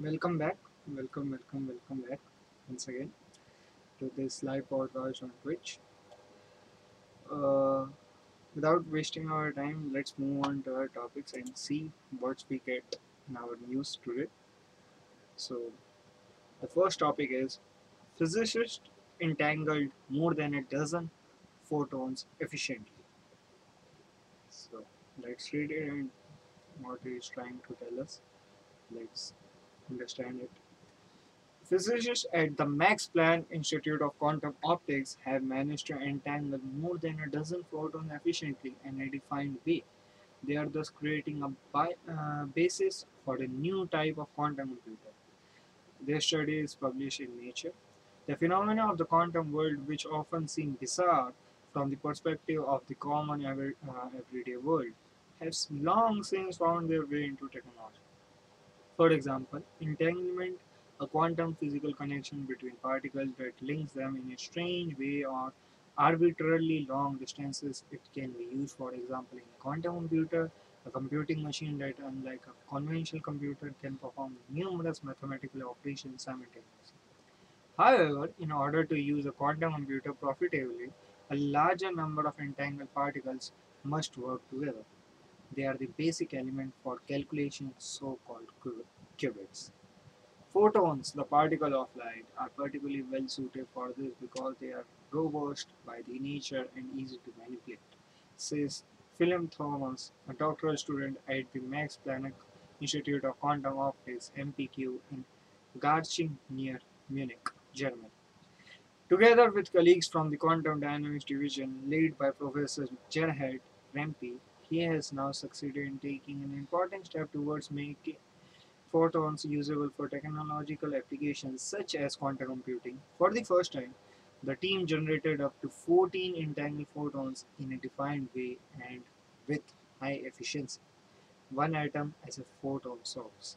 Welcome back, welcome, welcome, welcome back once again to this live podcast on Twitch. Uh, without wasting our time, let's move on to our topics and see what we get in our news today. So, the first topic is physicists entangled more than a dozen photons efficiently. So, let's read it and what he is trying to tell us. Let's understand it. Physicists at the Max Planck Institute of Quantum Optics have managed to entangle more than a dozen photons efficiently in a defined way. They are thus creating a uh, basis for a new type of quantum computer. Their study is published in Nature. The phenomena of the quantum world, which often seem bizarre from the perspective of the common ever, uh, everyday world, have long since found their way into technology. For example, entanglement, a quantum physical connection between particles that links them in a strange way or arbitrarily long distances. It can be used, for example, in a quantum computer, a computing machine that, unlike a conventional computer, can perform numerous mathematical operations simultaneously. However, in order to use a quantum computer profitably, a larger number of entangled particles must work together. They are the basic element for calculation so-called qubits. Photons, the particle of light, are particularly well suited for this because they are robust by their nature and easy to manipulate, says Philip Thomas, a doctoral student at the Max Planck Institute of Quantum Optics (MPQ) in Garching near Munich, Germany. Together with colleagues from the Quantum Dynamics Division led by Professor Gerhard Rempe, he has now succeeded in taking an important step towards making photons usable for technological applications such as quantum computing. For the first time, the team generated up to 14 entangled photons in a defined way and with high efficiency. One atom as a photon source.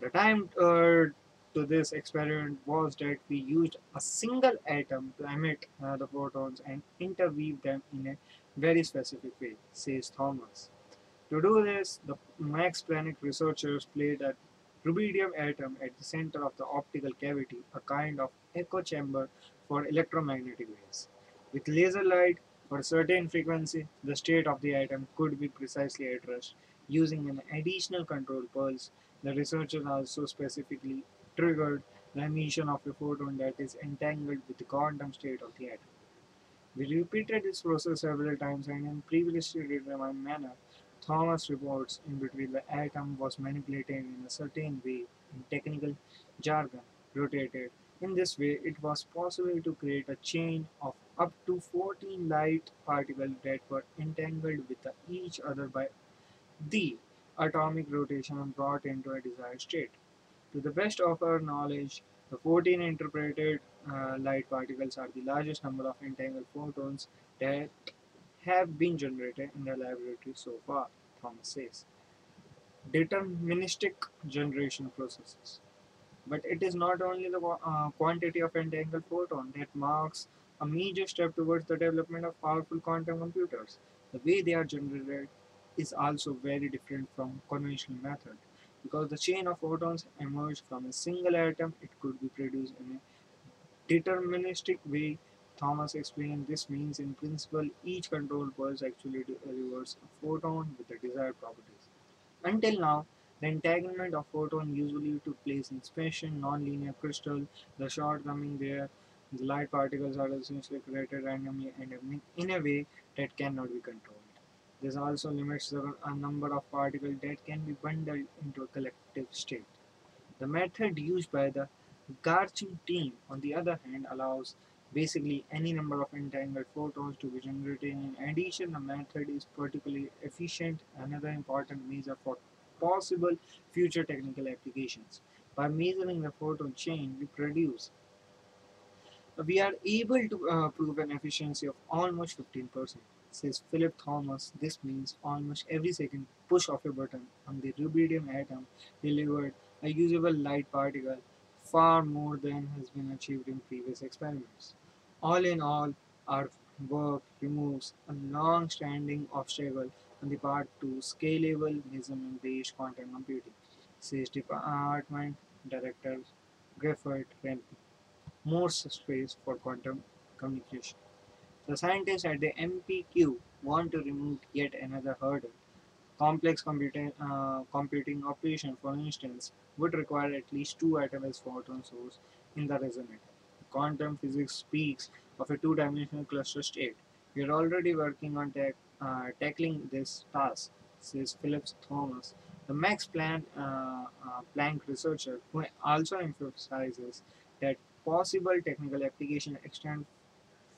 The time uh, to this experiment was that we used a single atom to emit uh, the photons and interweave them in a very specific way, says Thomas. To do this, the Max Planck researchers placed a rubidium atom at the center of the optical cavity, a kind of echo chamber for electromagnetic waves. With laser light, for a certain frequency, the state of the atom could be precisely addressed using an additional control pulse. The researchers also specifically triggered the emission of a photon that is entangled with the quantum state of the atom. We repeated this process several times and in previously determined manner, Thomas reports in between the atom was manipulated in a certain way in technical jargon, rotated. In this way, it was possible to create a chain of up to 14 light particles that were entangled with each other by the atomic rotation brought into a desired state. To the best of our knowledge, the 14 interpreted uh, light particles are the largest number of entangled photons that have been generated in the laboratory so far, Thomas says. Deterministic generation processes. But it is not only the uh, quantity of entangled photon that marks a major step towards the development of powerful quantum computers. The way they are generated is also very different from conventional method. Because the chain of photons emerged from a single atom, it could be produced in a deterministic way. Thomas explained this means in principle each control pulse actually delivers a photon with the desired properties. Until now, the entanglement of photon usually took place in special nonlinear crystal. The shortcoming there, the light particles are essentially created randomly and in a way that cannot be controlled. This also limits the number of particles that can be bundled into a collective state. The method used by the Garching team, on the other hand, allows basically any number of entangled photons to be generated. In addition, the method is particularly efficient, another important measure for possible future technical applications. By measuring the photon chain we produce, we are able to uh, prove an efficiency of almost 15%. Says Philip Thomas, this means almost every second push of a button on the rubidium atom delivered a usable light particle, far more than has been achieved in previous experiments. All in all, our work removes a long-standing obstacle on the path to scalable measurement-based quantum computing. says department director Rempe. More space for quantum communication. The scientists at the MPQ want to remove yet another hurdle. Complex computing, uh, computing operation, for instance, would require at least two atomic photon source in the resonator. Quantum physics speaks of a two-dimensional cluster state. We are already working on uh, tackling this task, says Philip Thomas, the Max Planck, uh, uh, Planck researcher, who also emphasizes that possible technical application extend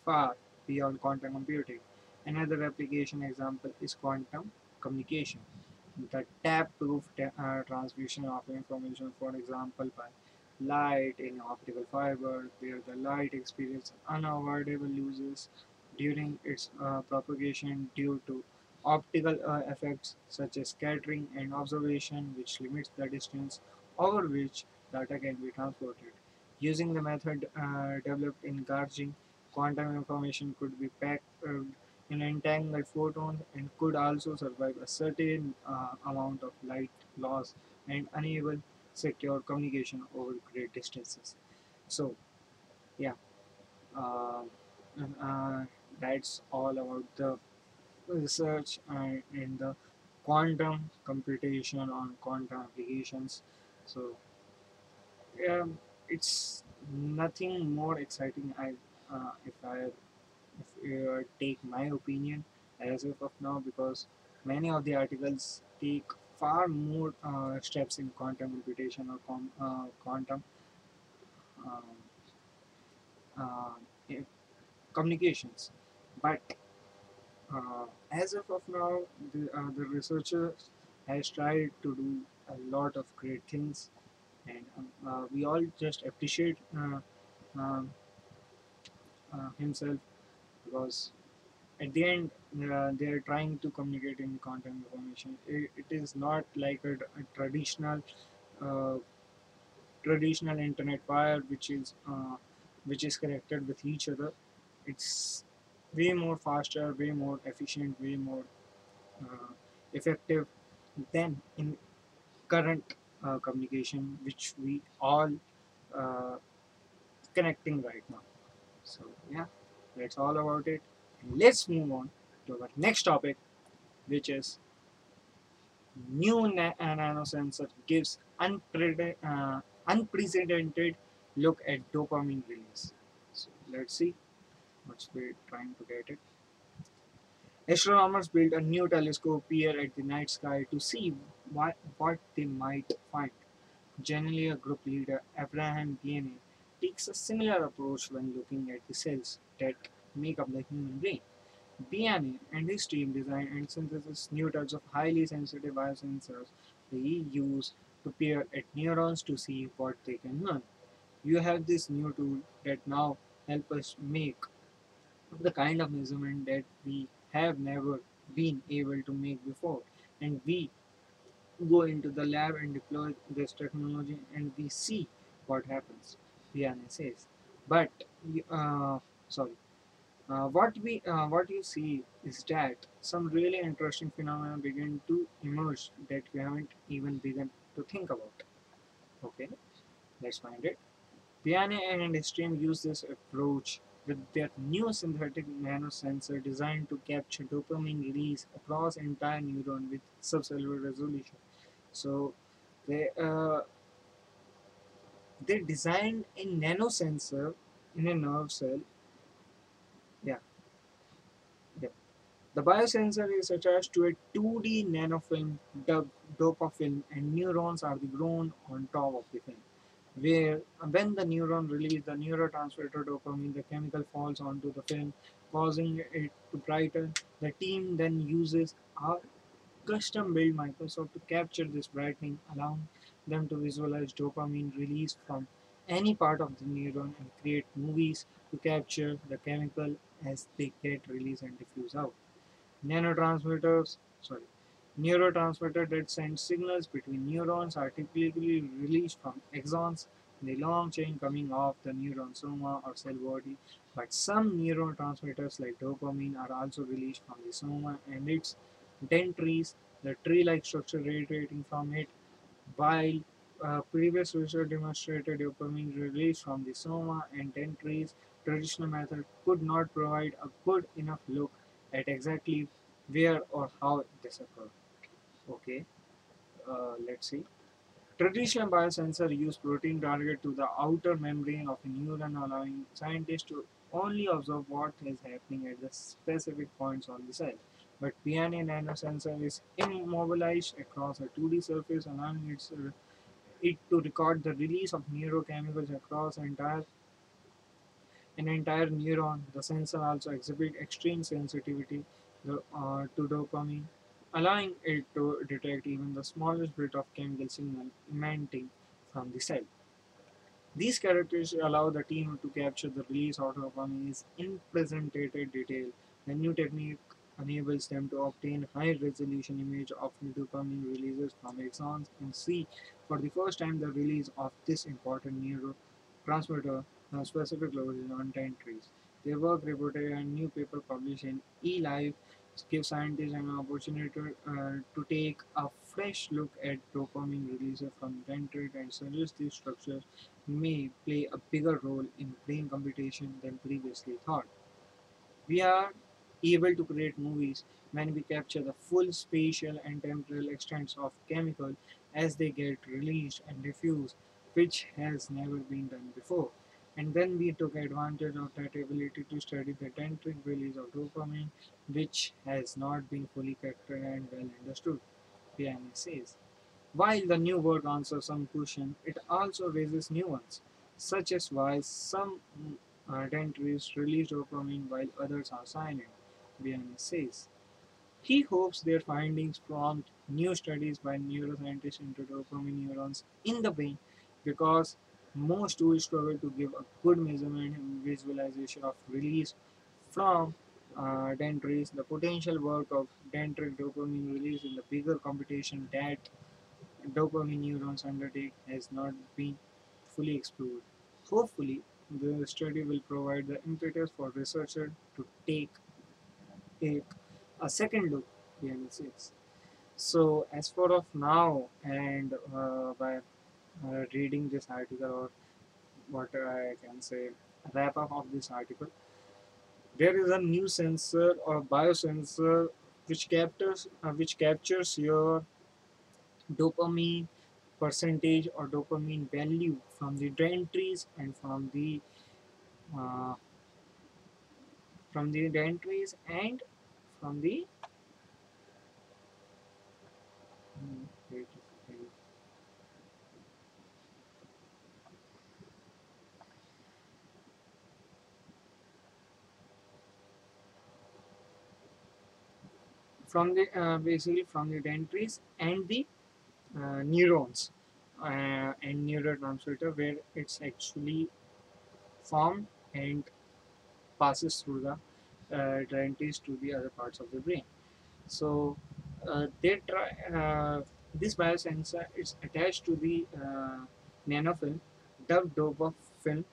far beyond quantum computing. Another application example is quantum communication. The tap-proof ta- uh, transmission of information, for example, by light in optical fiber, where the light experiences unavoidable losses during its uh, propagation due to optical uh, effects such as scattering and observation, which limits the distance over which data can be transported. Using the method uh, developed in Garching, quantum information could be packed uh, in entangled photons and could also survive a certain uh, amount of light loss and enable secure communication over great distances. So, yeah, uh, uh, that's all about the research in the quantum computation on quantum applications. So, yeah, it's nothing more exciting. I uh, if I if take my opinion as of now because many of the articles take far more uh, steps in quantum computation or com- uh, quantum um, uh, communications. But uh, as of, now the, uh, the researcher has tried to do a lot of great things and um, uh, we all just appreciate um, himself because at the end uh, they are trying to communicate in content information. It, it is not like a, a traditional uh, traditional internet wire which is uh, which is connected with each other. It's way more faster way more efficient way more uh, effective than in current uh, communication which we all uh, connecting right now. So yeah that's all about it let's move on to our next topic which is new na- uh, nanosensor gives uh, unprecedented look at dopamine release. So let's see what's we trying to get it. Astronomers built a new telescope here at the night sky to see what, what they might find. Janelia, a group leader, Abraham Beyene, takes a similar approach when looking at the cells that make up the human brain. Beyene and his team design and synthesize new types of highly sensitive biosensors they use to peer at neurons to see what they can learn. You have this new tool that now help us make the kind of measurement that we have never been able to make before. And we go into the lab and deploy this technology and we see what happens, Beyene says. But, uh, sorry, uh, what we uh, what you see is that some really interesting phenomena begin to emerge that we haven't even begun to think about. Okay, let's find it. Beyene and his team use this approach with their new synthetic nanosensor designed to capture dopamine release across entire neuron with subcellular resolution. So they uh, they designed a nanosensor in a nerve cell. Yeah, yeah. The biosensor is attached to a 2D nanofilm dubbed dopafilm, and neurons are grown on top of the film. Where when the neuron releases the neurotransmitter dopamine, the chemical falls onto the film, causing it to brighten. The team then uses our custom-built microscope to capture this brightening, allowing them to visualize dopamine released from any part of the neuron and create movies to capture the chemical as they get released and diffuse out. Nanotransmitters, sorry, neurotransmitter that send signals between neurons are typically released from axons in the long chain coming off the neuron soma or cell body. But some neurotransmitters like dopamine are also released from the soma and its dendrites, the tree-like structure radiating from it While uh, previous research demonstrated dopamine release from the soma and dendrites, traditional method could not provide a good enough look at exactly where or how this occurred. Okay, uh, let's see. Traditional biosensor use protein target to the outer membrane of a neuron, allowing scientists to only observe what is happening at the specific points on the cell. But PNA nanosensor is immobilized across a 2D surface, allowing it to record the release of neurochemicals across entire an entire neuron. The sensor also exhibits extreme sensitivity uh, to dopamine, allowing it to detect even the smallest bit of chemical signal emanating from the cell. These characters allow the team to capture the release of dopamine in presentated detail. The new technique enables them to obtain high-resolution image of dopamine releases from axons and see for the first time the release of this important neurotransmitter on specific levels on 10 trees. Their work reported a new paper published in eLife gives scientists an opportunity to, uh, to take a fresh look at dopamine releases from dendrite and suggest these structures may play a bigger role in brain computation than previously thought. We are able to create movies when we capture the full spatial and temporal extents of chemical as they get released and diffused, which has never been done before. And then we took advantage of that ability to study the dendritic release of dopamine, which has not been fully captured and well understood, Beyene says. While the new work answers some questions, it also raises new ones, such as why some mm, uh, release dopamine while others are silent, Bianis says. He hopes their findings prompt new studies by neuroscientists into dopamine neurons in the brain because most tools struggle to give a good measurement and visualization of release from uh, dendrites. The potential work of dendritic dopamine release in the bigger computation that dopamine neurons undertake has not been fully explored. Hopefully, the study will provide the impetus for researchers to take, take a second look behind the scenes. So, as for of now, and uh, by uh, reading this article or what I can say, wrap up of this article, there is a new sensor or biosensor which captures uh, which captures your dopamine percentage or dopamine value from the dendrites and from the uh, from the dendrites and from the hmm, wait a second. From the uh, basically from the dendrites and the uh, neurons uh, and neurotransmitter where it's actually formed and passes through the uh, to the other parts of the brain. So uh, they try uh, this biosensor is attached to the uh, nanofilm, dubbed Dopa film,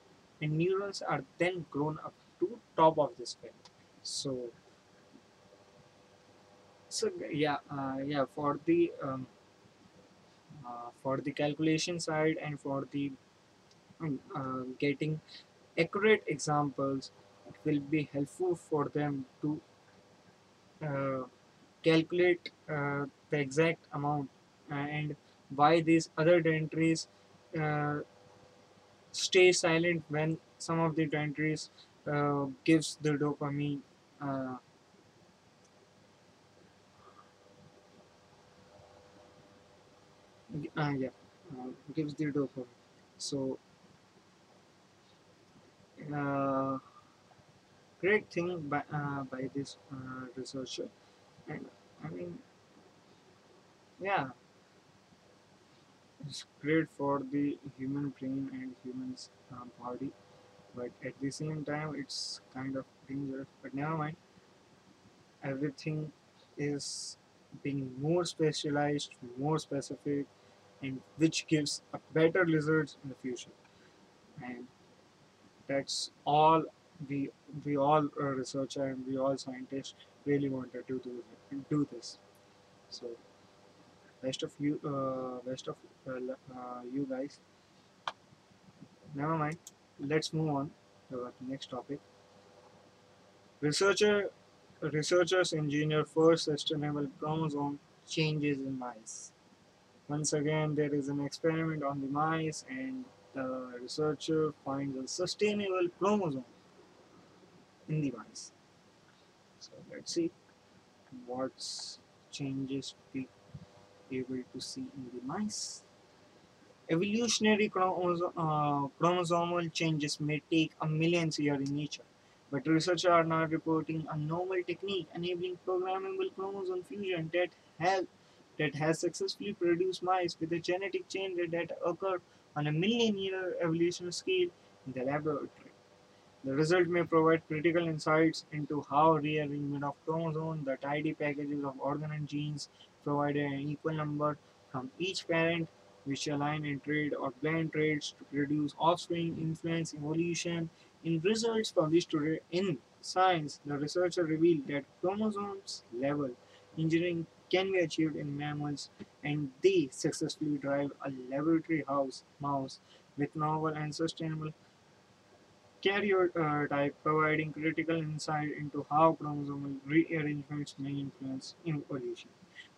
and neurons are then grown up to top of this film. So so yeah uh, yeah for the um, uh, for the calculation side and for the um, uh, getting accurate examples it will be helpful for them to uh, calculate uh, the exact amount and why these other dentries uh, stay silent when some of the dentries gives the dopamine uh, yeah. Uh, gives the dopamine. So uh, great thing by, uh, by this uh, researcher. And i mean yeah. It's great for the human brain and human's uh, body. But at the same time it's kind of dangerous. But never mind. Everything is being more specialized more specific and which gives better results in the future and that's all we we all uh, researcher and we all scientists really wanted to do do this so Best of you, uh, best of uh, uh, you guys. Never mind. Let's move on to our next topic. Researcher, researchers engineer first sustainable chromosome changes in mice. Once again, there is an experiment on the mice, and the researcher finds a sustainable chromosome in the mice. So let's see what changes we able to see in the mice. Evolutionary uh, chromosomal changes may take a millions years in nature, but researchers are now reporting a novel technique enabling programmable chromosome fusion that has that has successfully produced mice with a genetic change that occurred on a million year evolution scale in the laboratory. The result may provide critical insights into how rearrangement of chromosomes, the tidy packages of organ and genes, provided an equal number from each parent, which align in trade or blend traits to produce offspring, influence evolution. In results published today in Science, the researcher revealed that chromosomes level engineering can be achieved in mammals, and they successfully drive a laboratory house mouse with novel and sustainable karyotype, providing critical insight into how chromosomal rearrangements may influence evolution.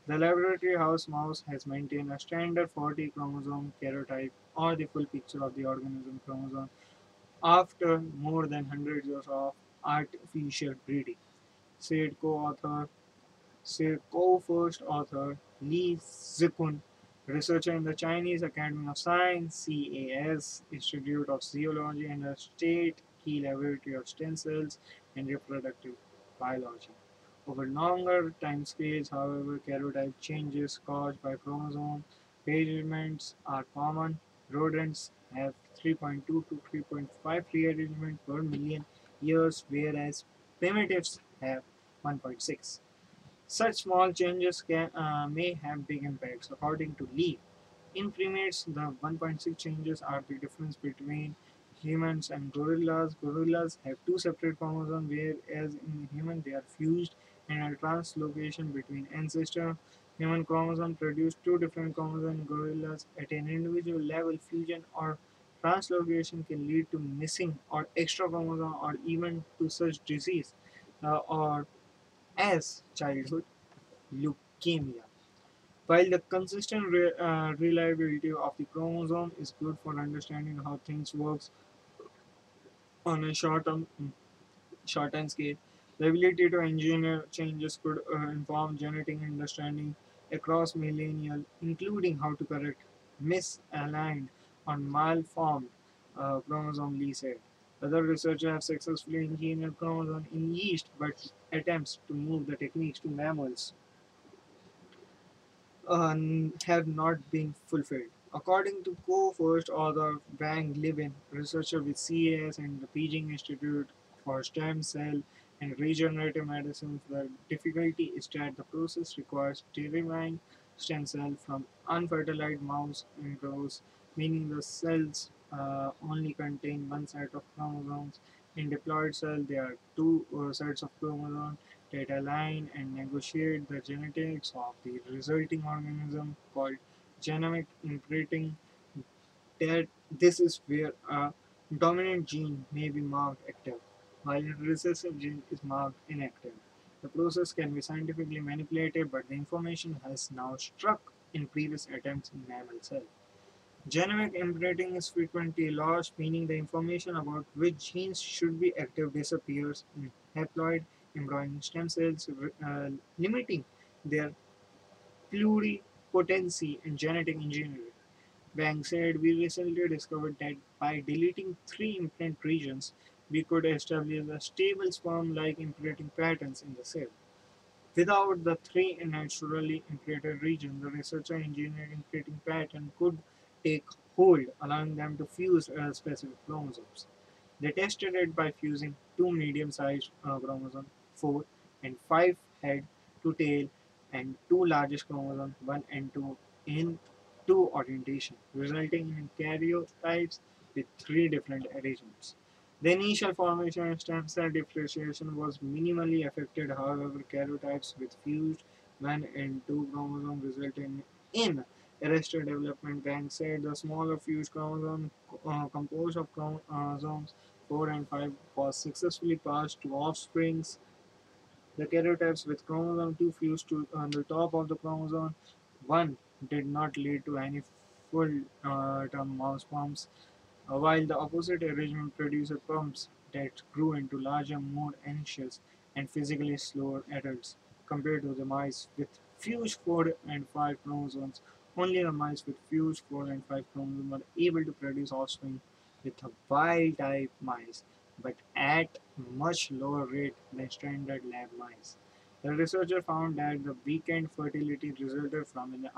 The laboratory house mouse has maintained a standard 40 chromosome karyotype or the full picture of the organism chromosome after more than 100 years of artificial breeding, said co-author co-first author Li Zikun, researcher in the Chinese Academy of Science (CAS) Institute of Zoology and the State Key Laboratory of Stem Cells and Reproductive Biology. Over longer time scales, however, karyotype changes caused by chromosome rearrangements are common. Rodents have 3.2 to 3.5 rearrangements per million years, whereas primitives have 1.6. Such small changes can, uh, may have big impacts, according to Li. In primates, the 1.6 changes are the difference between humans and gorillas. Gorillas have two separate chromosomes, whereas in humans they are fused, and a translocation between ancestors. Human chromosomes produce two different chromosomes in gorillas. At an individual level, fusion or translocation can lead to missing or extra chromosome or even to such disease uh, or as childhood leukemia. While the consistent re- uh, reliability of the chromosome is good for understanding how things work on a short-term short-term scale, the ability to engineer changes could uh, inform genetic understanding across millennia, including how to correct misaligned or malformed uh, chromosome, Li. Other researchers have successfully engineered chromosomes in yeast, but attempts to move the techniques to mammals uh, have not been fulfilled. According to co-first author Wang Libin, researcher with CAS and the Beijing Institute for Stem Cell and Regenerative Medicine, the difficulty is that the process requires deriving stem cells from unfertilized mouse embryos, meaning the cells uh, only contain one set of chromosomes. In diploid cell, there are two uh, sets of chromosomes that align and negotiate the genetics of the resulting organism called genomic imprinting that this is where a dominant gene may be marked active while a recessive gene is marked inactive. The process can be scientifically manipulated but the information has now struck in previous attempts in mammal cells. Genomic imprinting is frequently lost, meaning the information about which genes should be active disappears in haploid embryonic stem cells, uh, limiting their pluripotency in genetic engineering. Wang said, We recently discovered that by deleting three imprint regions, we could establish a stable sperm like imprinting patterns in the cell. Without the three naturally imprinted regions, the researcher engineered imprinting pattern could take hold, allowing them to fuse uh, specific chromosomes. They tested it by fusing two medium-sized uh, chromosomes, 4 and 5 head to tail, and two largest chromosomes, 1 and 2, in two orientation, resulting in karyotypes with three different arrangements. The initial formation of stem cell differentiation was minimally affected, however, karyotypes with fused 1 and 2 chromosomes result in in. Arrested Development Bank said the smaller fused chromosome uh, composed of chromosomes 4 and 5 was successfully passed to offsprings. The karyotypes with chromosome 2 fused to on the top of the chromosome 1 did not lead to any full-term mouse pumps, uh, while the opposite arrangement produced pumps that grew into larger, more anxious, and physically slower adults compared to the mice with fused 4 and 5 chromosomes. Only the mice with fused 4 and 5 chromosomes were able to produce offspring with wild type mice, but at much lower rate than standard lab mice. The researcher found that the weakened fertility resulted from an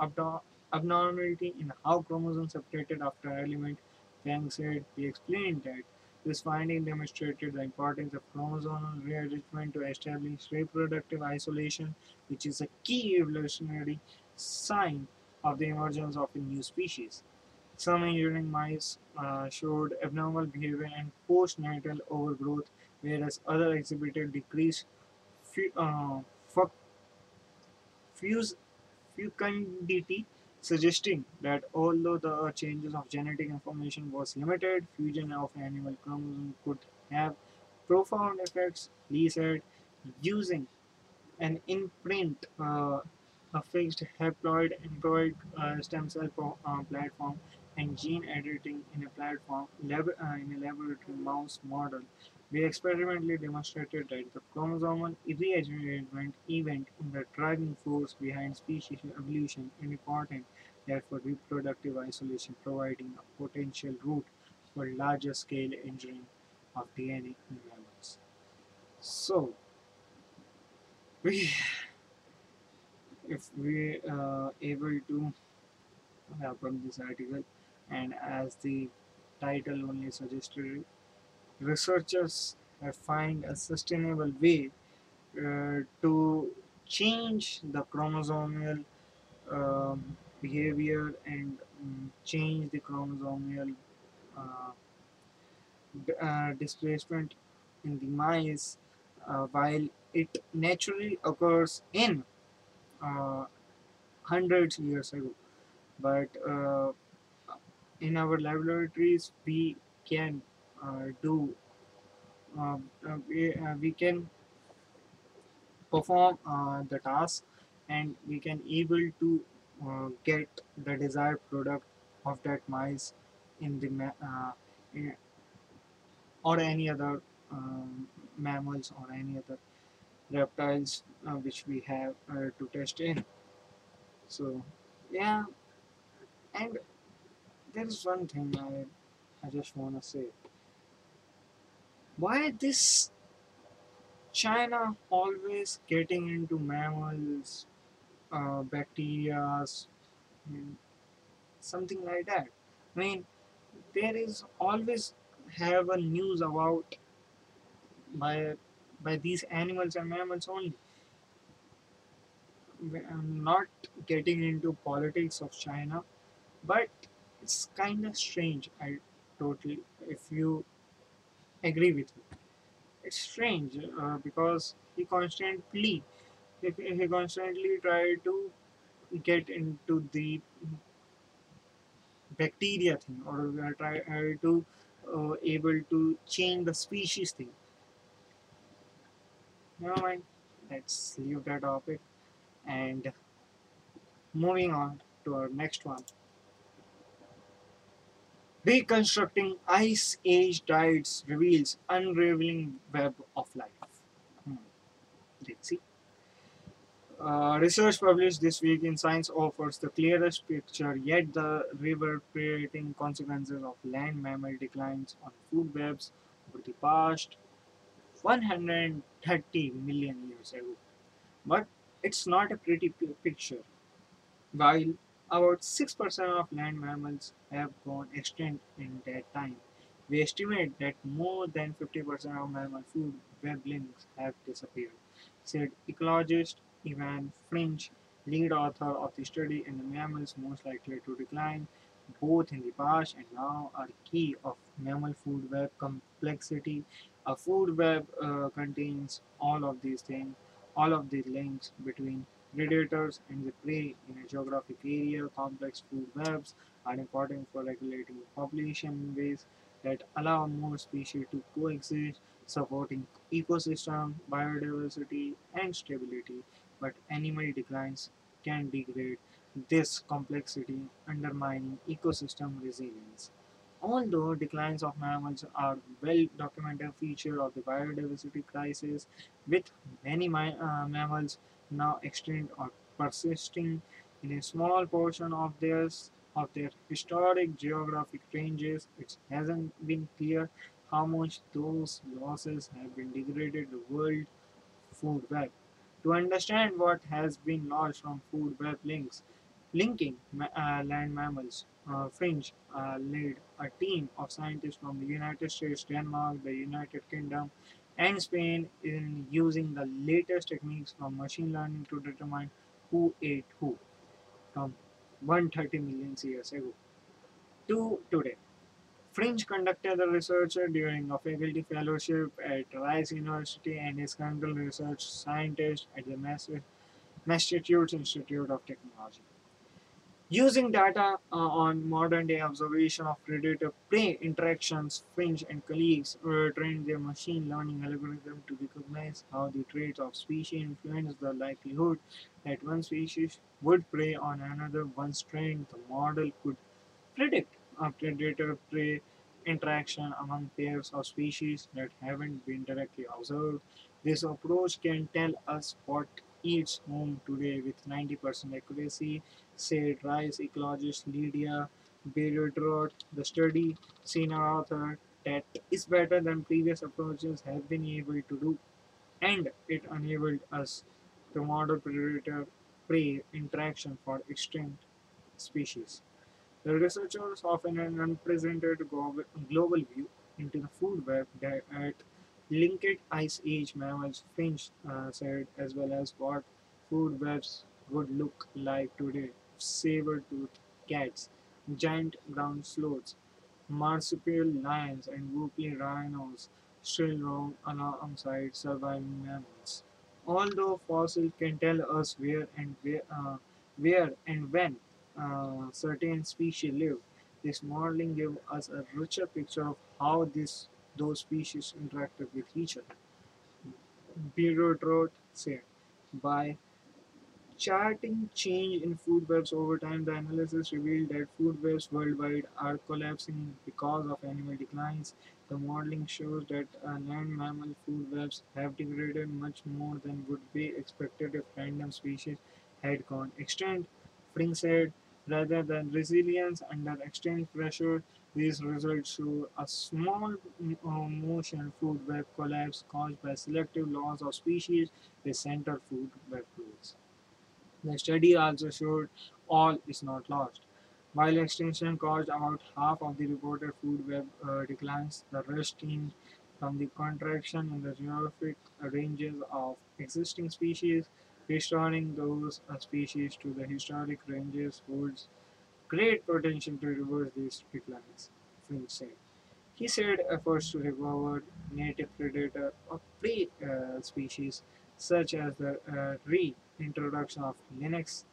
abnormality in how chromosomes separated after element. Fang said he explained that this finding demonstrated the importance of chromosomal rearrangement to establish reproductive isolation, which is a key evolutionary sign of the emergence of a new species. Some engineering mice uh, showed abnormal behavior and postnatal overgrowth, whereas others exhibited decreased uh, fecundity, suggesting that although the changes of genetic information was limited, fusion of animal chromosomes could have profound effects. Li said, using an imprint, uh, a fixed haploid employed uh, stem cell uh, platform, and gene editing in a platform lab- uh, in a laboratory mouse model. We experimentally demonstrated that the chromosomal rearrangement event in the driving force behind species evolution is important, therefore reproductive isolation providing a potential route for larger scale engineering of DNA in mammals. So, we if we uh, able to up this article and as the title only suggested researchers have find a sustainable way uh, to change the chromosomal um, behavior and um, change the chromosomal uh, uh, displacement in the mice uh, while it naturally occurs in uh, hundreds years ago. But uh, in our laboratories we can uh, do uh, uh, we, uh, we can perform uh, the task and we can able to get the desired product of that mice in the in, or any other um, mammals or any other reptiles uh, which we have uh, to test in. So yeah and there is one thing i, I just want to say. Why this china always getting into mammals uh, bacteria something like that? I mean there is always have a news about by by these animals and mammals only. I'm not getting into politics of china but it's kind of strange i totally if you agree with me. It's strange uh, because he constantly he, he constantly try to get into the bacteria thing or we are try uh, to uh, able to change the species thing never mind let's leave that topic and moving on to our next one. Reconstructing ice age diets reveals unraveling web of life. Hmm, let's see. Uh, research published this week in Science offers the clearest picture, yet the reverberating consequences of land mammal declines on food webs over the past 130 million years ago. But it's not a pretty pi- picture. While about 6% of land mammals have gone extinct in that time, we estimate that more than 50% of mammal food weblings have disappeared, said ecologist Ivan Fringe, lead author of the study and the mammals most likely to decline, both in the past and now, are key of mammal food web complexity. A food web uh, contains all of these things, all of the links between predators and the prey in a geographic area. Complex food webs are important for regulating population ways that allow more species to coexist, supporting ecosystem, biodiversity, and stability. But animal declines can degrade this complexity, undermining ecosystem resilience. Although declines of mammals are well documented feature of the biodiversity crisis, with many uh, mammals now extinct or persisting in a small portion of their of their historic geographic ranges, it hasn't been clear how much those losses have been degraded the world food web. To understand what has been lost from food web links, linking uh, land mammals, uh, Fringe uh, led a team of scientists from the United States, Denmark, the United Kingdom, and Spain in using the latest techniques from machine learning to determine who ate who from 130 million years ago to today. Fringe conducted the research during a faculty fellowship at Rice University and is currently research scientist at the Massachusetts Institute of Technology. Using data uh, on modern-day observation of predator-prey interactions, Finch and colleagues uh, trained their machine learning algorithm to recognize how the traits of species influence the likelihood that one species would prey on another. Once trained, the model could predict a predator-prey interaction among pairs of species that haven't been directly observed. This approach can tell us what eats whom today with 90% accuracy, said Rice ecologist Lydia Beirut. The study, senior author, that is better than previous approaches have been able to do, and it enabled us to model predator-prey interaction for extinct species. The researchers offer an unprecedented global view into the food web that at linked ice age mammals, Finch uh, said, as well as what food webs would look like today. Saber-toothed cats, giant ground sloths, marsupial lions, and whoopie rhinos still roam alongside surviving mammals. Although fossils can tell us where and where, uh, where and when uh, certain species live. This modeling gives us a richer picture of how this those species interacted with each other. Beirut said, by Charting change in food webs over time, the analysis revealed that food webs worldwide are collapsing because of animal declines. The modeling shows that uh, land mammal food webs have degraded much more than would be expected if random species had gone extinct. Fring said, rather than resilience under extreme pressure, these results show a small uh, motion food web collapse caused by selective loss of species with central food web rules. The study also showed all is not lost. While extinction caused about half of the reported food web uh, declines, the rest came from the contraction in the geographic ranges of existing species. Restoring those uh, species to the historic ranges holds great potential to reverse these declines, Finch said. He said efforts to recover native predator or prey uh, species, such as the uh, reintroduction of lynx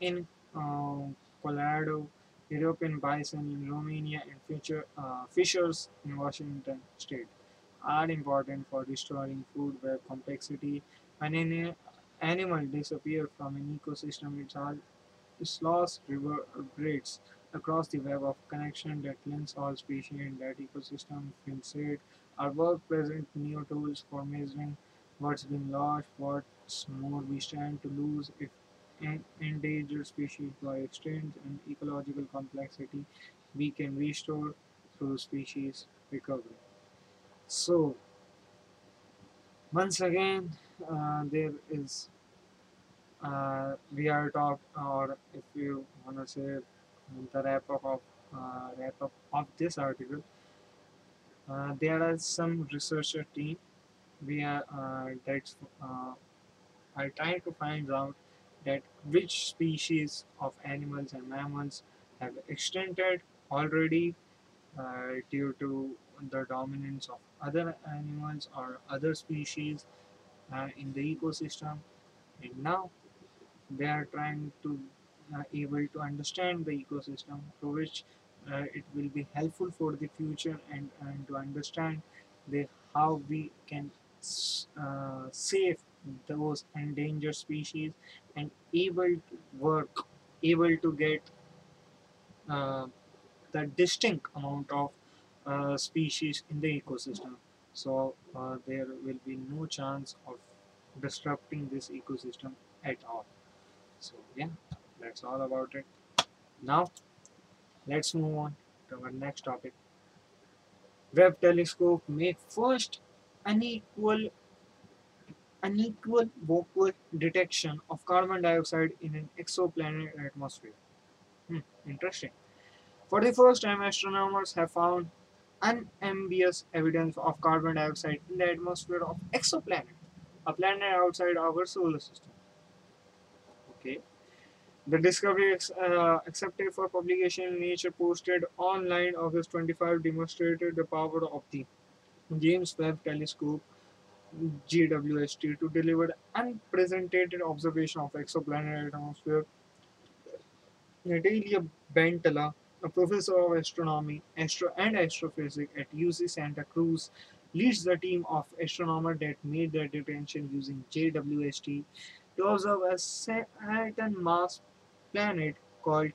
in uh, Colorado, European bison in Romania, and future, uh, fishers in Washington state, are important for restoring food web complexity. When an animal disappears from an ecosystem, it this loss reverberates across the web of connection that links all species in that ecosystem. Finn said, Our work presents new tools for measuring what's been lost, what's more we stand to lose if endangered species by extinct, and ecological complexity we can restore through species recovery. So, once again, uh, there is uh, we are talk or if you want to say the wrap up of uh, wrap up of this article uh, there are some researcher team we are uh, that's uh, are trying to find out that which species of animals and mammals have extincted already uh, due to the dominance of other animals or other species uh, in the ecosystem. And now they are trying to uh, able to understand the ecosystem to which uh, it will be helpful for the future and, and to understand the how we can uh, save those endangered species and able to work able to get uh, the distinct amount of uh, species in the ecosystem. So uh, there will be no chance of disrupting this ecosystem at all. So yeah that's all about it. Now let's move on to our next topic. Webb telescope make first unequal unequal vocal detection of carbon dioxide in an exoplanet atmosphere hmm, interesting for the first time astronomers have found unambiguous evidence of carbon dioxide in the atmosphere of exoplanet, a planet outside our solar system. Okay. The discovery uh, accepted for publication in Nature posted online August 25 demonstrated the power of the James Webb Telescope JWST to deliver unprecedented observation of exoplanet atmosphere. Natalia Bentala, a professor of astronomy astro- and astrophysics at UC Santa Cruz, leads the team of astronomers that made their detention using JWST to observe a Saturn mass planet called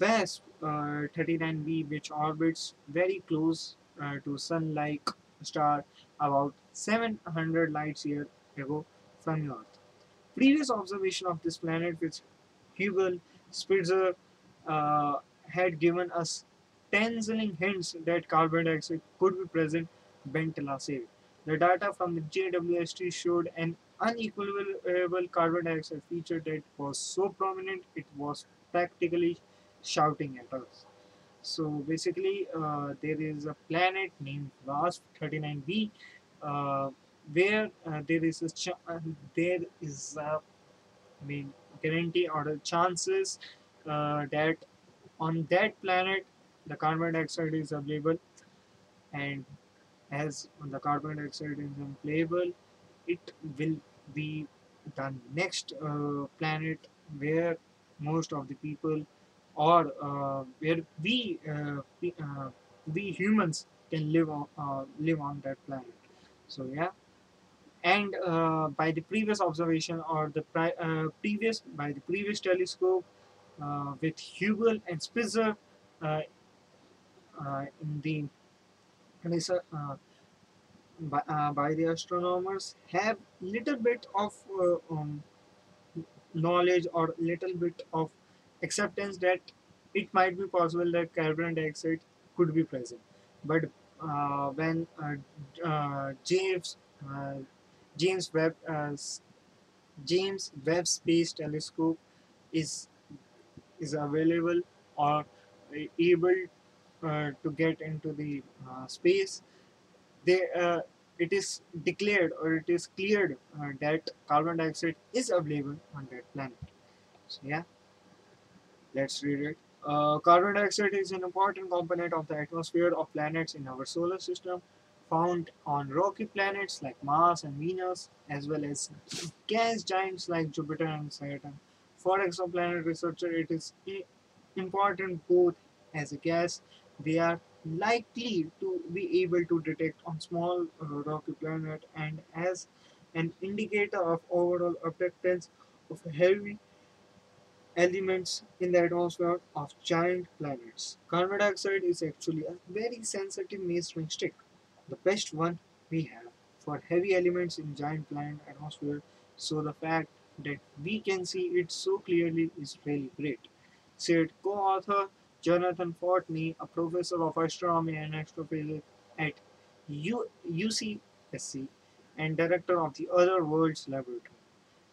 WASP uh, 39b, which orbits very close uh, to Sun-like star about 700 light years ago from Earth. Previous observation of this planet with Hubble Spitzer uh, had given us dazzling hints that carbon dioxide could be present Bentala said. The data from the JWST showed an unequivocal carbon dioxide feature that was so prominent it was practically shouting at us. So basically, uh, there is a planet named WASP 39b uh, where uh, there is a uh, there is a I mean, guarantee or the chances uh, that on that planet the carbon dioxide is available, and as the carbon dioxide is available, it will be the next uh, planet where most of the people or uh, where we uh, we, uh, we humans can live on live on that planet. So yeah and uh, by the previous observation or the uh, previous by the previous telescope uh, with Hubble and Spitzer in the by, by the astronomers have little bit of um, knowledge or little bit of acceptance that it might be possible that carbon dioxide could be present but uh, when uh, uh, James uh, James Webb uh, James Webb Space Telescope is is available or able to get into the space. They it is declared or it is cleared uh, that carbon dioxide is available on that planet. So yeah, let's read it. Uh, carbon dioxide is an important component of the atmosphere of planets in our solar system, found on rocky planets like Mars and Venus, as well as gas giants like Jupiter and Saturn. For exoplanet researchers, it is important both as a gas they are likely to be able to detect on small uh, rocky planet and as an indicator of overall abundance of heavy elements in the atmosphere of giant planets. Carbon dioxide is actually a very sensitive measuring stick, the best one we have for heavy elements in giant planet atmosphere. So the fact that we can see it so clearly is really great. Said co-author Jonathan Fortney, a professor of astronomy and astrophysics at UCSC and director of the Other Worlds Laboratory.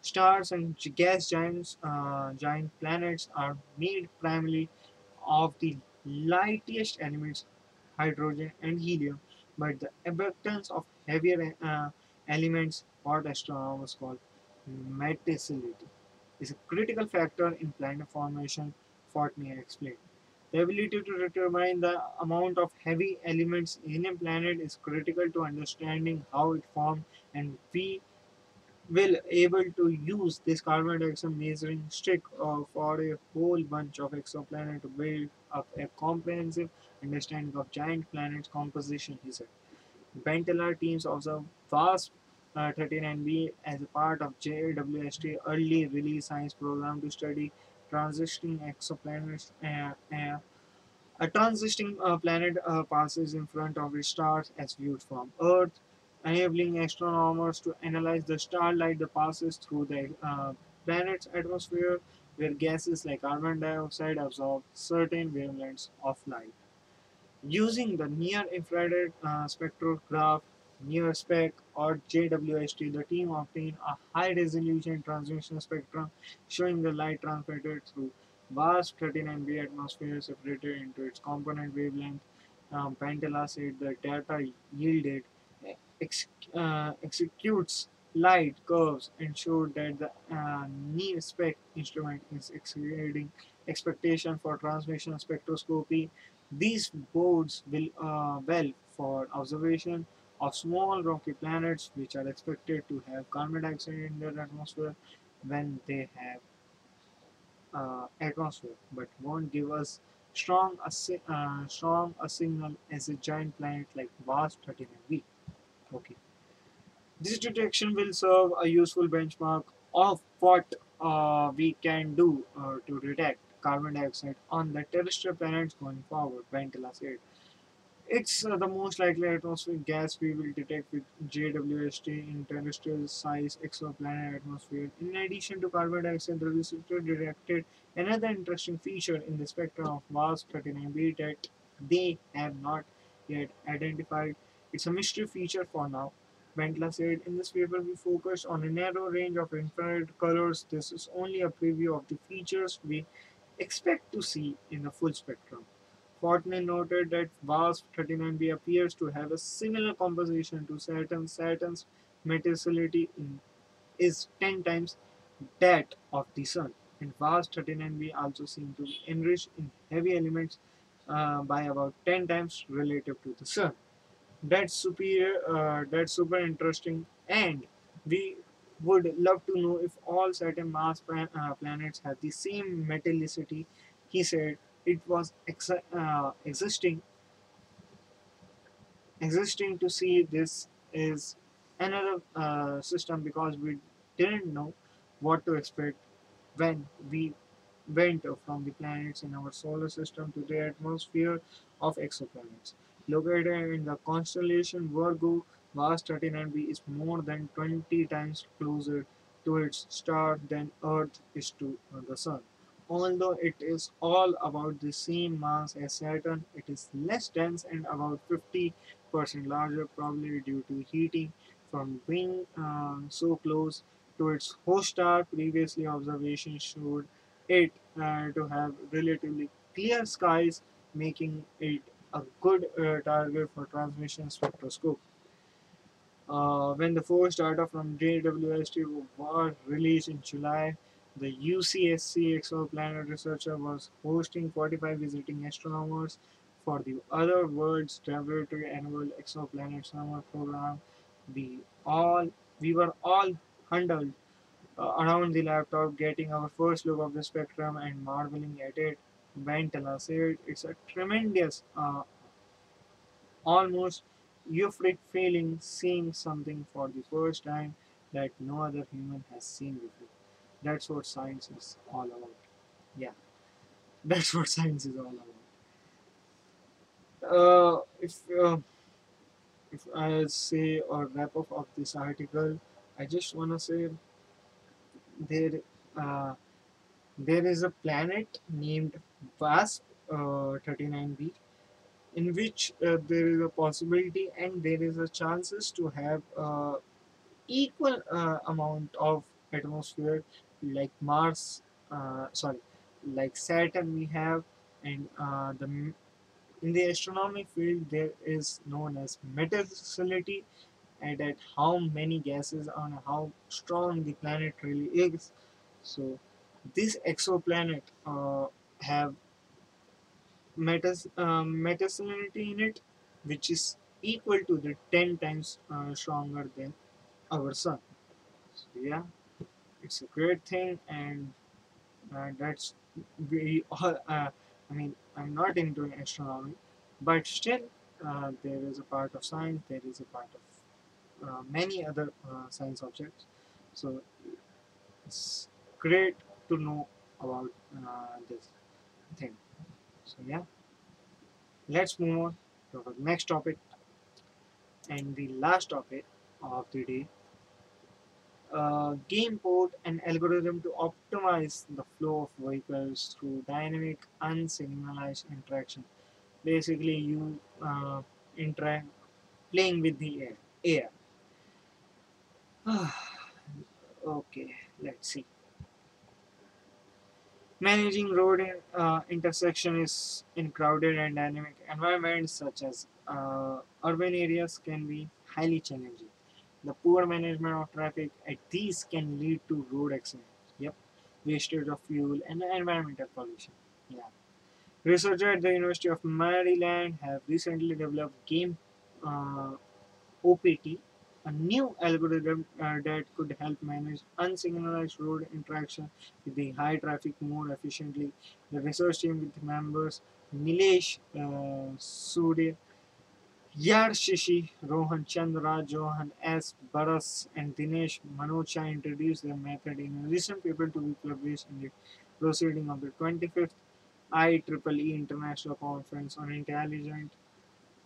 Stars and gas giants, uh, giant planets are made primarily of the lightest elements, hydrogen and helium, but the abundance of heavier uh, elements, what astronomers call metallicity, is a critical factor in planet formation, Fortney explained. The ability to determine the amount of heavy elements in a planet is critical to understanding how it formed and we will able to use this carbon dioxide measuring stick uh, for a whole bunch of exoplanets to build up a comprehensive understanding of giant planets composition, he said. Benteler teams observed WASP uh, 39b as a part of JWST early release science program to study transiting exoplanets. Uh, uh, a transiting uh, planet uh, passes in front of its stars as viewed from Earth, enabling astronomers to analyze the starlight that passes through the uh, planet's atmosphere, where gases like carbon dioxide absorb certain wavelengths of light. Using the Near-Infrared uh, Spectrograph (NIRSpec) or JWST, the team obtained a high-resolution transmission spectrum showing the light transmitted through WASP 39B atmosphere separated into its component wavelength. Um, said the data yielded ex- uh, executes light curves showed that the uh, NIRSpec instrument is exceeding expectation for transmission spectroscopy these boards will uh, well for observation of small rocky planets which are expected to have carbon dioxide in their atmosphere when they have uh, atmosphere, but won't give us strong a, uh, strong a signal as a giant planet like WASP 39b. Okay. This detection will serve a useful benchmark of what uh, we can do uh, to detect carbon dioxide on the terrestrial planets going forward, Ventila said. It's uh, the most likely atmospheric gas we will detect with JWST in terrestrial size exoplanet atmosphere. In addition to carbon dioxide, the researcher detected another interesting feature in the spectrum of WASP 39b that they have not yet identified. It's a mystery feature for now. Bentla said, in this paper we focused on a narrow range of infrared colors. This is only a preview of the features we expect to see in the full spectrum. Fortney noted that WASP-39b appears to have a similar composition to Saturn. Saturn's metallicity is 10 times that of the Sun, and WASP-39b also seems to be enriched in heavy elements uh, by about 10 times relative to the Sun. That's superior. Uh, that's super interesting, and we would love to know if all certain mass plan- uh, planets have the same metallicity. He said it was ex- uh, existing existing to see this is another uh, system because we didn't know what to expect when we went from the planets in our solar system to the atmosphere of exoplanets. Located in the constellation Virgo, WASP 39b is more than 20 times closer to its star than Earth is to the Sun. Although it is all about the same mass as Saturn, it is less dense and about 50% larger, probably due to heating from being uh, so close to its host star. Previously, observations showed it uh, to have relatively clear skies, making it a good uh, target for transmission spectroscope. Uh, when the first data from JWST was released in July, the UCSC exoplanet researcher was hosting 45 visiting astronomers for the Other Worlds Laboratory Annual Exoplanet Summer Program. We all we were all huddled uh, around the laptop, getting our first look of the spectrum and marveling at it. Bentala said it's a tremendous, uh, almost euphoric feeling seeing something for the first time that no other human has seen before. That's what science is all about. Yeah, that's what science is all about. Uh, if uh, if I say or wrap up of this article, I just wanna say there uh, there is a planet named WASP uh, 39b in which uh, there is a possibility and there is a chances to have uh, equal uh, amount of atmosphere like Mars, uh, sorry, like Saturn we have, and uh, the in the astronomy field there is known as metallicity, and at how many gases and how strong the planet really is. So this exoplanet uh, have metas um, metasalinity in it, which is equal to the 10 times uh, stronger than our sun. so Yeah, it's a great thing, and uh, that's we all. Uh, I mean, I'm not into astronomy, but still, uh, there is a part of science. There is a part of uh, many other uh, science objects. So it's great to know about uh, this thing. So yeah, let's move on to our next topic and the last topic of the day uh, game OPT an algorithm to optimize the flow of vehicles through dynamic unsignalized interaction. Basically, you uh, interact playing with the air. air. okay, let's see. Managing road in, uh, intersection is in crowded and dynamic environments such as uh, urban areas can be highly challenging. The poor management of traffic at these can lead to road accidents. Yep, wastage of fuel and environmental pollution. Yeah. Researchers at the University of Maryland have recently developed game uh, OPT, a new algorithm uh, that could help manage unsignalized road interaction with the high traffic more efficiently. The research team with members Nilesh uh, Surya Yarshishi, Rohan Chandra, Johan S. Baras, and Dinesh Manocha introduced the method in a recent paper to be published in the proceeding of the 25th IEEE International Conference on Intelligent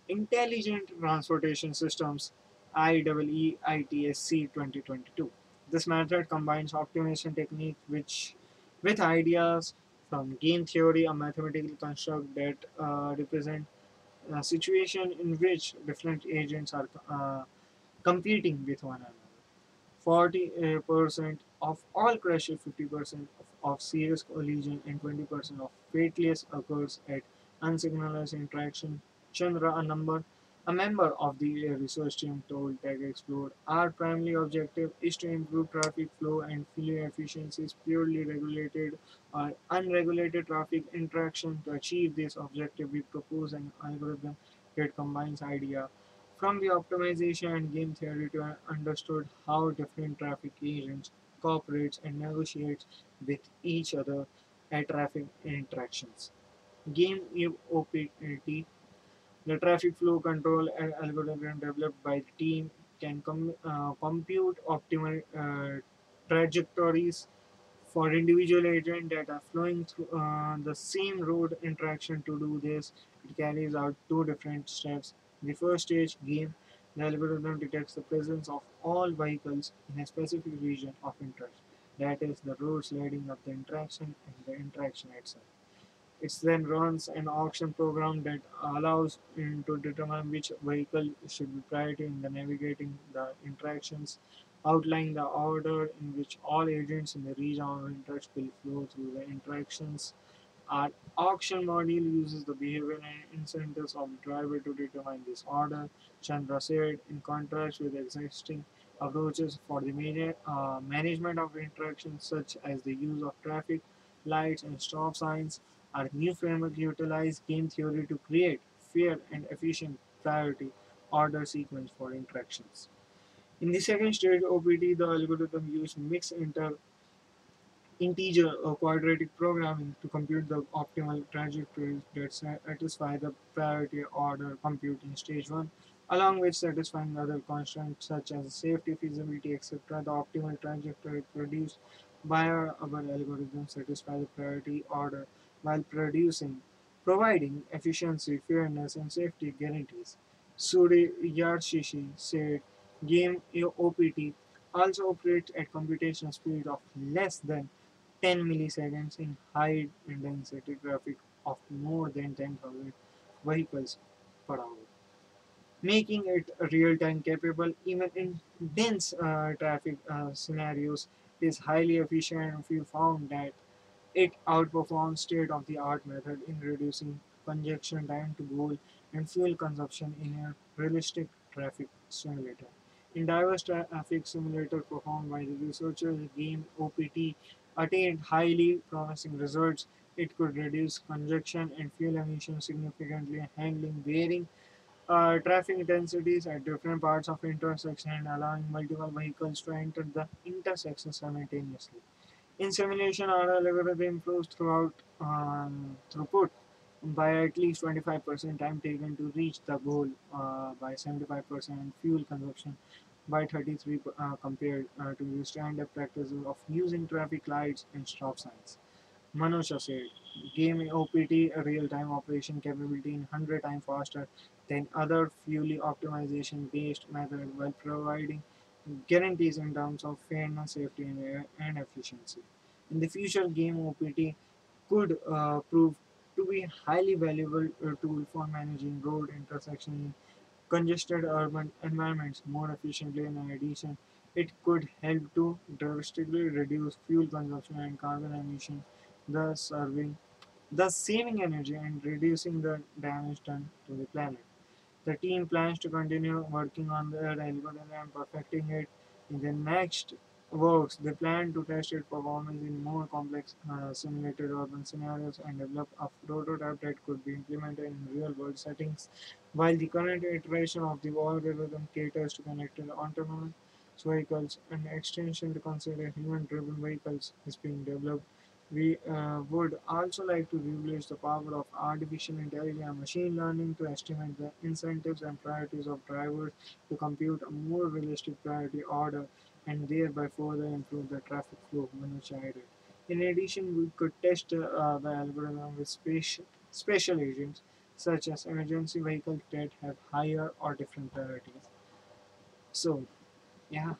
Intelligent Transportation Systems IEEE-ITSC 2022. This method combines optimization technique which with ideas from game theory, a mathematical construct that uh, represent a situation in which different agents are uh, competing with one another. 40% of all crashes, 50% of, of serious collision, and 20% of fatalities occurs at unsignalized interaction. Chandra, a number a member of the research team told TechXplore, our primary objective is to improve traffic flow and fuel efficiencies purely regulated or unregulated traffic interaction. To achieve this objective, we propose an algorithm that combines idea from the optimization and game theory to understood how different traffic agents cooperates and negotiates with each other at traffic interactions. Game OPT the traffic flow control algorithm developed by the team can com- uh, compute optimal uh, trajectories for individual agents that are flowing through uh, the same road interaction. To do this, it carries out two different steps. The first stage game, the algorithm detects the presence of all vehicles in a specific region of interest. That is, the roads leading up the interaction and the interaction itself. It then runs an auction program that allows it to determine which vehicle should be priority in the navigating the interactions, outlining the order in which all agents in the region of interest will flow through the interactions. Our auction module uses the behavior and incentives of the driver to determine this order. Chandra said, in contrast with existing approaches for the major, uh, management of interactions such as the use of traffic lights and stop signs, our new framework utilizes game theory to create fair and efficient priority order sequence for interactions. In the second stage OPT, the algorithm used mixed inter integer or quadratic programming to compute the optimal trajectories that satisfy the priority order compute in stage 1, along with satisfying other constraints such as safety, feasibility, etc. The optimal trajectory produced by our, algorithm satisfy the priority order while producing, providing efficiency, fairness, and safety guarantees. Suri Yarshishi said Game OPT also operates at computational speed of less than 10 milliseconds in high density traffic of more than 10,000 vehicles per hour, making it real-time capable even in dense uh, traffic uh, scenarios. Is highly efficient we found that it outperforms state-of-the-art method in reducing congestion time to goal and fuel consumption in a realistic traffic simulator. In diverse traffic simulator performed by the researchers, the game OPT attained highly promising results. It could reduce congestion and fuel emissions significantly, handling varying uh, traffic densities at different parts of intersection, and allowing multiple vehicles to enter the intersection simultaneously. In simulation, our algorithm improves throughout um, throughput by at least 25% time taken to reach the goal, uh, by 75% fuel consumption, by 33 uh, compared uh, to the standard practices of using traffic lights and stop signs. Manoj said, game OPT real-time operation capability in 100 times faster than other fully optimization based method while providing guarantees in terms of fairness, safety, and, efficiency. In the future, game OPT could uh, prove to be a highly valuable uh, tool for managing road intersections congested urban environments more efficiently. In addition, it could help to drastically reduce fuel consumption and carbon emission, thus serving thus saving energy and reducing the damage done to the planet. The team plans to continue working on their algorithm and perfecting it in the next works. They plan to test its performance in more complex uh, simulated urban scenarios and develop a prototype that could be implemented in real-world settings. While the current iteration of the algorithm caters to connected autonomous vehicles, an extension to consider human-driven vehicles is being developed. We uh, would also like to leverage the power of artificial intelligence and machine learning to estimate the incentives and priorities of drivers to compute a more realistic priority order and thereby further improve the traffic flow Manoj added. In addition, we could test uh, the algorithm with special, special agents such as emergency vehicles that have higher or different priorities. So, yeah,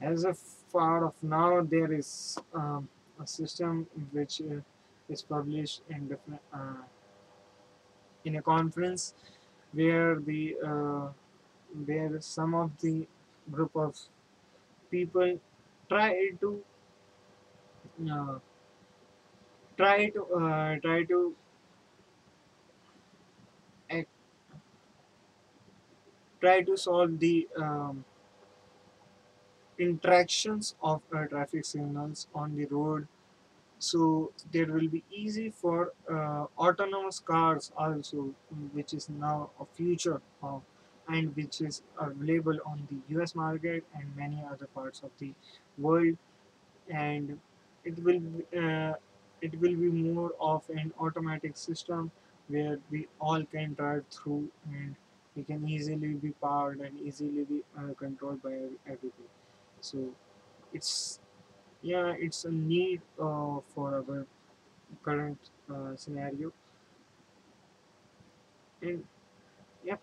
as of far of now, there is um, a system which uh, is published in different uh, in a conference where the uh, where some of the group of people try to uh, try to uh, try to try to solve the um, interactions of uh, traffic signals on the road. So there will be easy for uh, autonomous cars also which is now a future of and which is available on the US market and many other parts of the world. And it will uh, it will be more of an automatic system where we all can drive through and we can easily be powered and easily be uh, controlled by ev- everything so it's yeah it's a need uh, for our current uh, scenario. And yep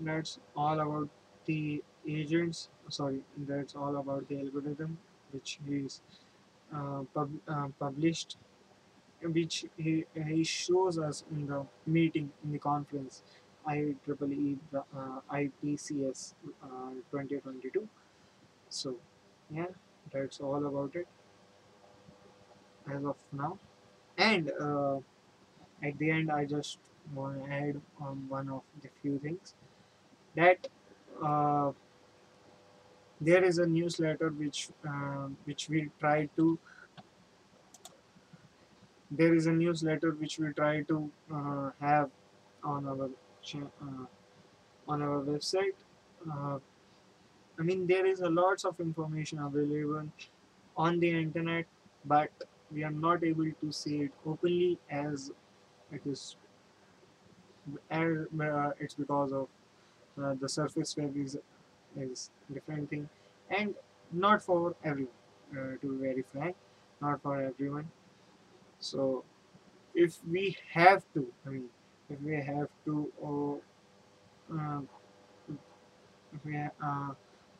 that's all about the agents sorry that's all about the algorithm which is uh, pub- uh, published which he, he shows us in the meeting in the conference IEEE uh, IPCS uh, 2022 so yeah that's all about it as of now. And uh, at the end I just want to add on one of the few things that uh, there is a newsletter which uh, which we try to there is a newsletter which we try to uh, have on our uh, on our website uh, i mean there is a lots of information available on the internet but we are not able to see it openly as it is as, uh, it's because of uh, the surface web is is different thing. And not for everyone uh, to be very frank not for everyone. So if we have to i mean if we have to or uh, if we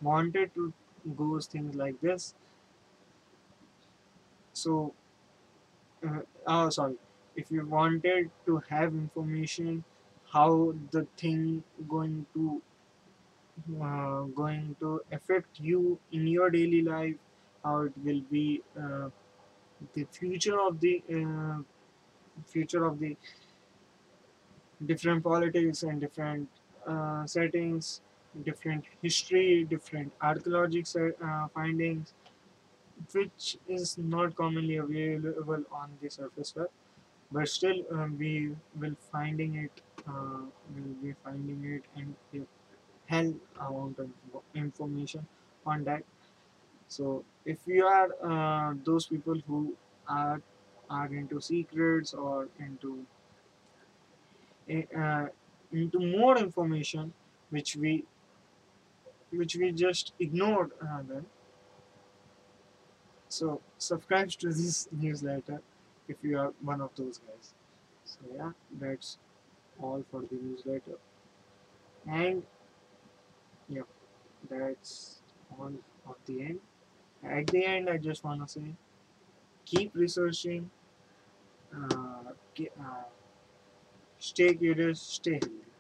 wanted to go things like this. So uh, oh sorry. If you wanted to have information how the thing going to uh, going to affect you in your daily life how it will be uh, the future of the uh, future of the different politics and different uh, settings different history different archaeological uh, findings which is not commonly available on the surface web. But still um, we will finding it uh, will be finding it and a hell amount of information on that. So if you are uh, those people who are are into secrets or into uh, into more information which we which we just ignored then so subscribe to this newsletter if you are one of those guys. So yeah that's all for the newsletter. And yeah that's all of the end. At the end i just want to say keep researching uh, uh, stay curious stay healthy